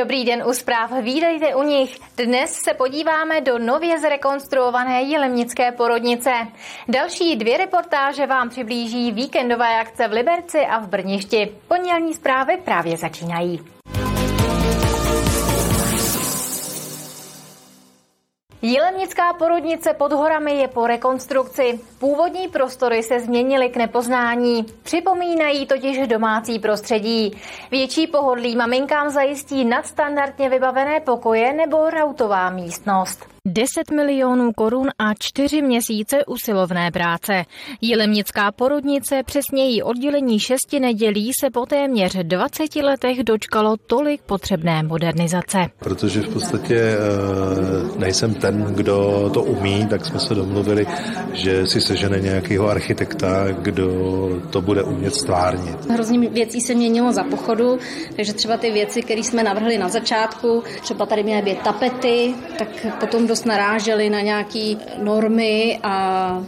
Dobrý den u zpráv, vídejte u nich. Dnes se podíváme do nově zrekonstruované Jelemnické porodnice. Další dvě reportáže vám přiblíží víkendové akce v Liberci a v Brništi. Pondělní zprávy právě začínají. Jilemnická porodnice pod horami je po rekonstrukci. Původní prostory se změnily k nepoznání. Připomínají totiž domácí prostředí. Větší pohodlí maminkám zajistí nadstandardně vybavené pokoje nebo rautová místnost. 10 milionů korun a 4 měsíce usilovné práce. Jilemnická porodnice, přesněji oddělení šesti nedělí, se po téměř 20 letech dočkalo tolik potřebné modernizace. Protože v podstatě eh, nejsem ten, kdo to umí, tak jsme se domluvili, že si sežene nějakého architekta, kdo to bude umět stvárnit. Hrozně věcí se měnilo za pochodu, takže třeba ty věci, které jsme navrhli na začátku, třeba tady měly být tapety, tak potom dost naráželi na nějaké normy a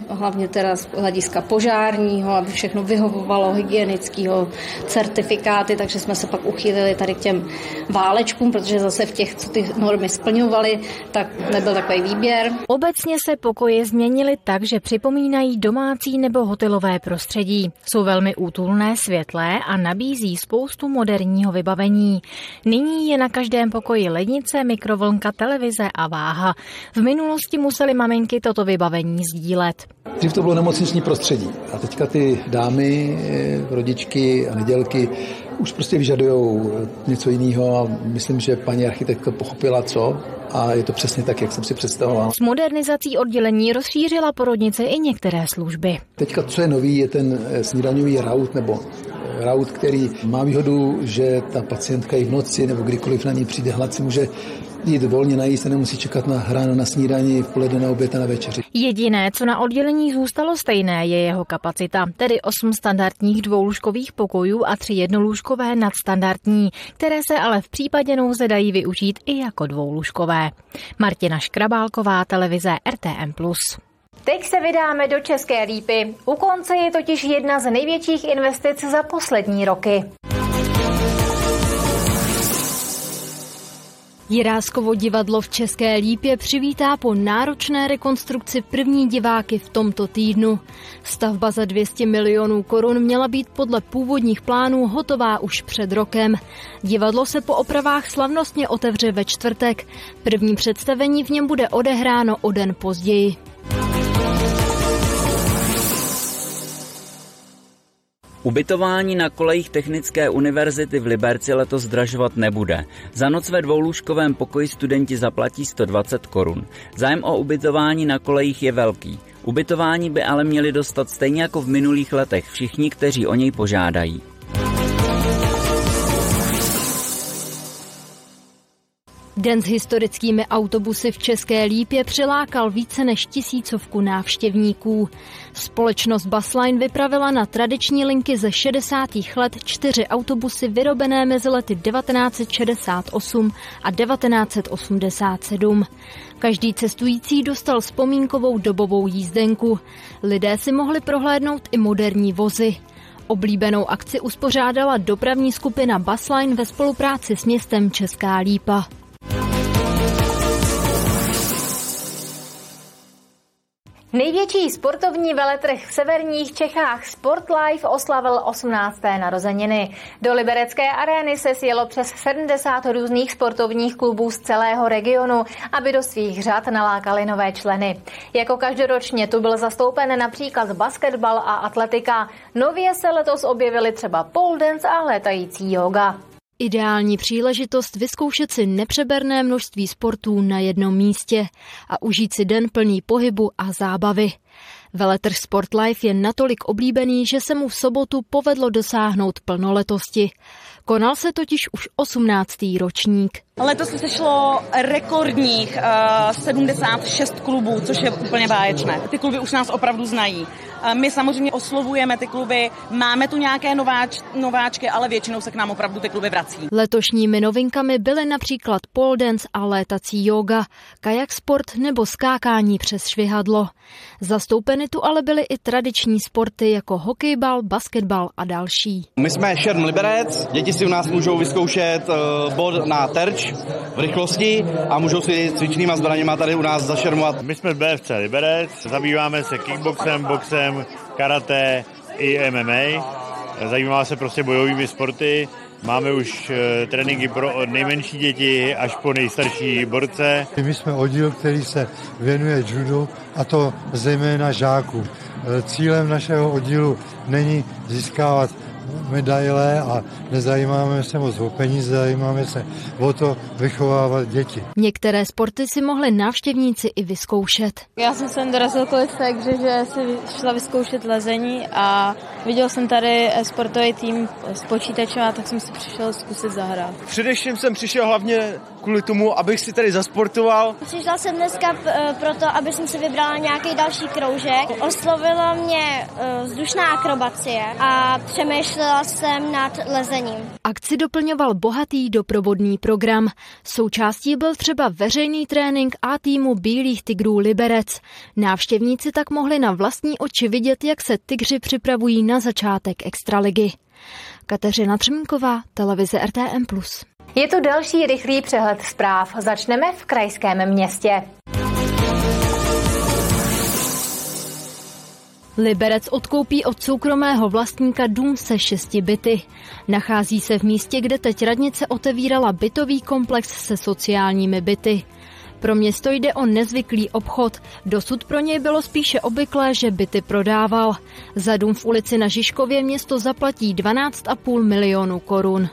hlavně teda z hlediska požárního, aby všechno vyhovovalo hygienického certifikáty, takže jsme se pak uchýlili tady k těm válečkům, protože zase v těch, co ty normy splňovaly, tak nebyl takový výběr. Obecně se pokoje změnily tak, že připomínají domácí nebo hotelové prostředí. Jsou velmi útulné, světlé a nabízí spoustu moderního vybavení. Nyní je na každém pokoji lednice, mikrovlnka, televize a váha. V minulosti museli maminky toto vybavení sdílet. Dřív to bylo nemocniční prostředí a teďka ty dámy, eh, rodičky a nedělky už prostě vyžadují něco jiného a myslím, že paní architektka pochopila co a je to přesně tak, jak jsem si představoval. S modernizací oddělení rozšířila porodnice i některé služby. Teďka, co je nový, je ten eh, snídaňový raut nebo eh, raut, který má výhodu, že ta pacientka i v noci nebo kdykoliv na ní přijde hlad si může jít volně najíst a nemusí čekat na ráno na snídani, v poledne na oběd a na večeři. Jediné, co na oddělení zůstalo stejné, je jeho kapacita, tedy 8 standardních dvoulůžkových pokojů a 3 jednolůžkové nadstandardní, které se ale v případě nouze dají využít i jako dvoulůžkové. Martina Škrabálková, televize RTM+. Teď se vydáme do České lípy. U konce je totiž jedna z největších investic za poslední roky. Jiráskovo divadlo v České Lípě přivítá po náročné rekonstrukci první diváky v tomto týdnu. Stavba za 200 milionů korun měla být podle původních plánů hotová už před rokem. Divadlo se po opravách slavnostně otevře ve čtvrtek. První představení v něm bude odehráno o den později. Ubytování na kolejích Technické univerzity v Liberci letos zdražovat nebude. Za noc ve dvoulůžkovém pokoji studenti zaplatí 120 korun. Zájem o ubytování na kolejích je velký. Ubytování by ale měli dostat stejně jako v minulých letech všichni, kteří o něj požádají. Den s historickými autobusy v České Lípě přilákal více než tisícovku návštěvníků. Společnost Busline vypravila na tradiční linky ze 60. let čtyři autobusy vyrobené mezi lety 1968 a 1987. Každý cestující dostal vzpomínkovou dobovou jízdenku. Lidé si mohli prohlédnout i moderní vozy. Oblíbenou akci uspořádala dopravní skupina Busline ve spolupráci s městem Česká Lípa. Největší sportovní veletrh v severních Čechách Sportlife oslavil 18. narozeniny. Do Liberecké arény se sjelo přes 70 různých sportovních klubů z celého regionu, aby do svých řad nalákali nové členy. Jako každoročně tu byl zastoupen například basketbal a atletika. Nově se letos objevily třeba pole dance a létající yoga. Ideální příležitost vyzkoušet si nepřeberné množství sportů na jednom místě a užít si den plný pohybu a zábavy. Veletrh Sportlife je natolik oblíbený, že se mu v sobotu povedlo dosáhnout plnoletosti. Konal se totiž už 18. ročník. Letos se sešlo rekordních uh, eh, 76 klubů, což je úplně báječné. Ty kluby už nás opravdu znají. Uh, my samozřejmě oslovujeme ty kluby, máme tu nějaké nováč, nováčky, ale většinou se k nám opravdu ty kluby vrací. Letošními novinkami byly například pole dance a létací yoga, kajak sport nebo skákání přes švihadlo. Zastoupeny tu ale byly i tradiční sporty jako hokejbal, basketbal a další. My jsme Šerm Liberec, děti si u nás můžou vyzkoušet uh, bod na terč, v rychlosti a můžou si cvičnýma zbraněma tady u nás zašermovat. My jsme BFC Liberec, zabýváme se kickboxem, boxem, karate i MMA. Zajímáme se prostě bojovými sporty. Máme už eh, tréninky pro od nejmenší děti až po nejstarší borce. My jsme oddíl, který se věnuje judu a to zejména žáků. Eh, cílem našeho oddílu není získávat medaile a nezajímáme se moc o peníze, zajímáme se o to vychovávat děti. Některé sporty si mohli návštěvníci i vyzkoušet. Já jsem sem dorazil kvůli takže že si šla vyzkoušet lezení a viděl jsem tady sportový tým s počítačem a tak jsem si přišel zkusit zahrát. Především jsem přišel hlavně kvůli tomu, abych si tady zasportoval. Přišla jsem dneska eh, proto, aby jsem si vybrala nějaký další kroužek. Oslovilo mě uh, vzdušná akrobacie a přemýšlela jsem nad lezením. Akci doplňoval bohatý doprovodný program. Součástí byl třeba veřejný trénink A týmu Bílých tigrů Liberec. Návštěvníci tak mohli na vlastní oči vidět, jak se tygři připravují na začátek extraligy. Kateřina Třmínková, televize RTM+. Je to další rychlý přehled zpráv. Začneme v krajském městě. Liberec odkoupí od soukromého vlastníka dům se šesti byty. Nachází se v místě, kde teď radnice otevírala bytový komplex se sociálními byty. Pro město jde o nezvyklý obchod. Dosud pro něj bylo spíše obvyklé, že byty prodával. Za dům v ulici na Žižkově město zaplatí 12,5 milionů korun.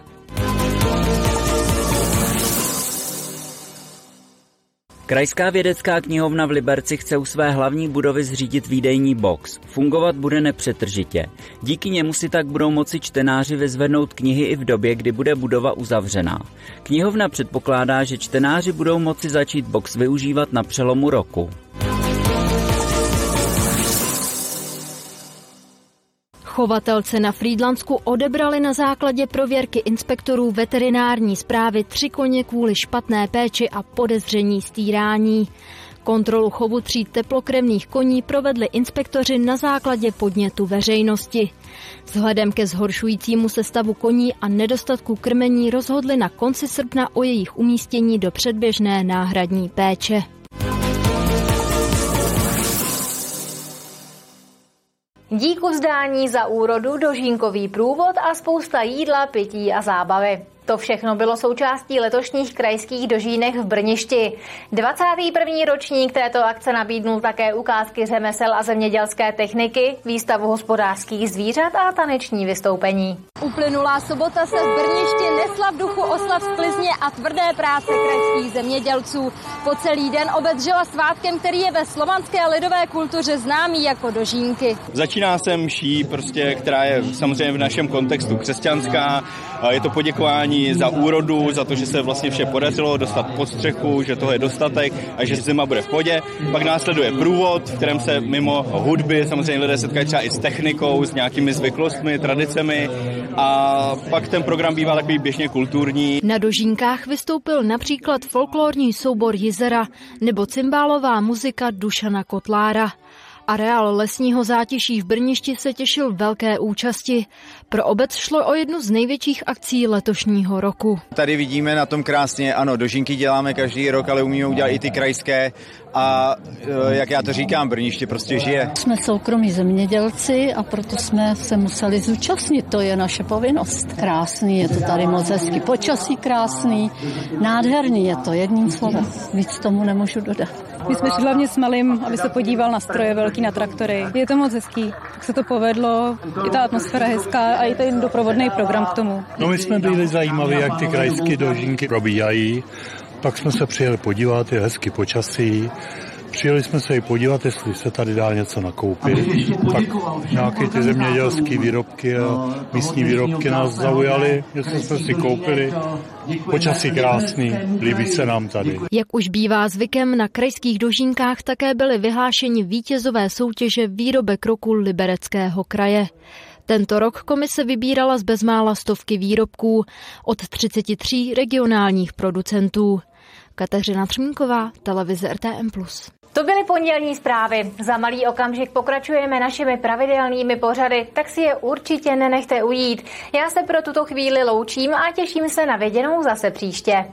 Krajská vědecká knihovna v Liberci chce u své hlavní budovy zřídit výdejní box. Fungovat bude nepřetržitě. Díky němu si tak budou moci čtenáři vyzvednout knihy i v době, kdy bude budova uzavřená. Knihovna předpokládá, že čtenáři budou moci začít box využívat na přelomu roku. Chovatelce na Frýdlansku odebrali na základě prověrky inspektorů veterinární zprávy tři koně kvůli špatné péči a podezření stírání. Kontrolu chovu tří teplokrevných koní provedli inspektoři na základě podnětu veřejnosti. Vzhledem ke zhoršujícímu se stavu koní a nedostatku krmení rozhodli na konci srpna o jejich umístění do předběžné náhradní péče. Díku vzdání za úrodu, dožínkový průvod a spousta jídla, pití a zábavy. To všechno bylo součástí letošních krajských dožínek v Brništi. 21. ročník této akce nabídnul také ukázky řemesel a zemědělské techniky, výstavu hospodářských zvířat a taneční vystoupení. Uplynulá sobota se v Brništi nesla v duchu oslav sklizně a tvrdé práce krajských zemědělců. Po celý den obec žila svátkem, který je ve slovanské lidové kultuře známý jako dožínky. Začíná se mší, prostě, která je samozřejmě v našem kontextu křesťanská. Je to poděkování za úrodu, za to, že se vlastně vše podařilo dostat pod střechu, že toho je dostatek a že zima bude v podě. Pak následuje průvod, v kterém se mimo hudby samozřejmě lidé setkají třeba i s technikou, s nějakými zvyklostmi, tradicemi a pak ten program bývá takový běžně kulturní. Na dožínkách vystoupil například folklorní soubor Jizera nebo cymbálová muzika Dušana Kotlára. Areál lesního zátěží v Brništi se těšil velké účasti. Pro obec šlo o jednu z největších akcí letošního roku. Tady vidíme na tom krásně, ano, dožinky děláme každý rok, ale umíme udělat i ty krajské a e, jak já to říkám, Brniště prostě žije. Jsme soukromí zemědělci a proto jsme se museli zúčastnit, to je naše povinnost. Krásný, je to tady moc hezky, počasí krásný, nádherný je to, jedním slovem, víc tomu nemůžu dodat. My jsme šli hlavně s malým, aby se podíval na stroje velký, na traktory. Je to moc hezký, tak se to povedlo, je ta atmosféra hezká a i ten doprovodný program k tomu. No my jsme byli zajímaví, jak ty krajské dožínky probíhají. Pak jsme se přijeli podívat, je hezky počasí, Přijeli jsme se i podívat, jestli se tady dá něco nakoupit. Tak nějaké ty zemědělské výrobky a místní výrobky nás zaujaly, něco jsme si koupili. Počasí krásný, líbí se nám tady. Jak už bývá zvykem, na krajských dožínkách také byly vyhlášeni vítězové soutěže výrobek roku Libereckého kraje. Tento rok komise vybírala z bezmála stovky výrobků od 33 regionálních producentů. Kateřina Třmínková, televize RTM+. To byly pondělní zprávy. Za malý okamžik pokračujeme našimi pravidelnými pořady, tak si je určitě nenechte ujít. Já se pro tuto chvíli loučím a těším se na viděnou zase příště.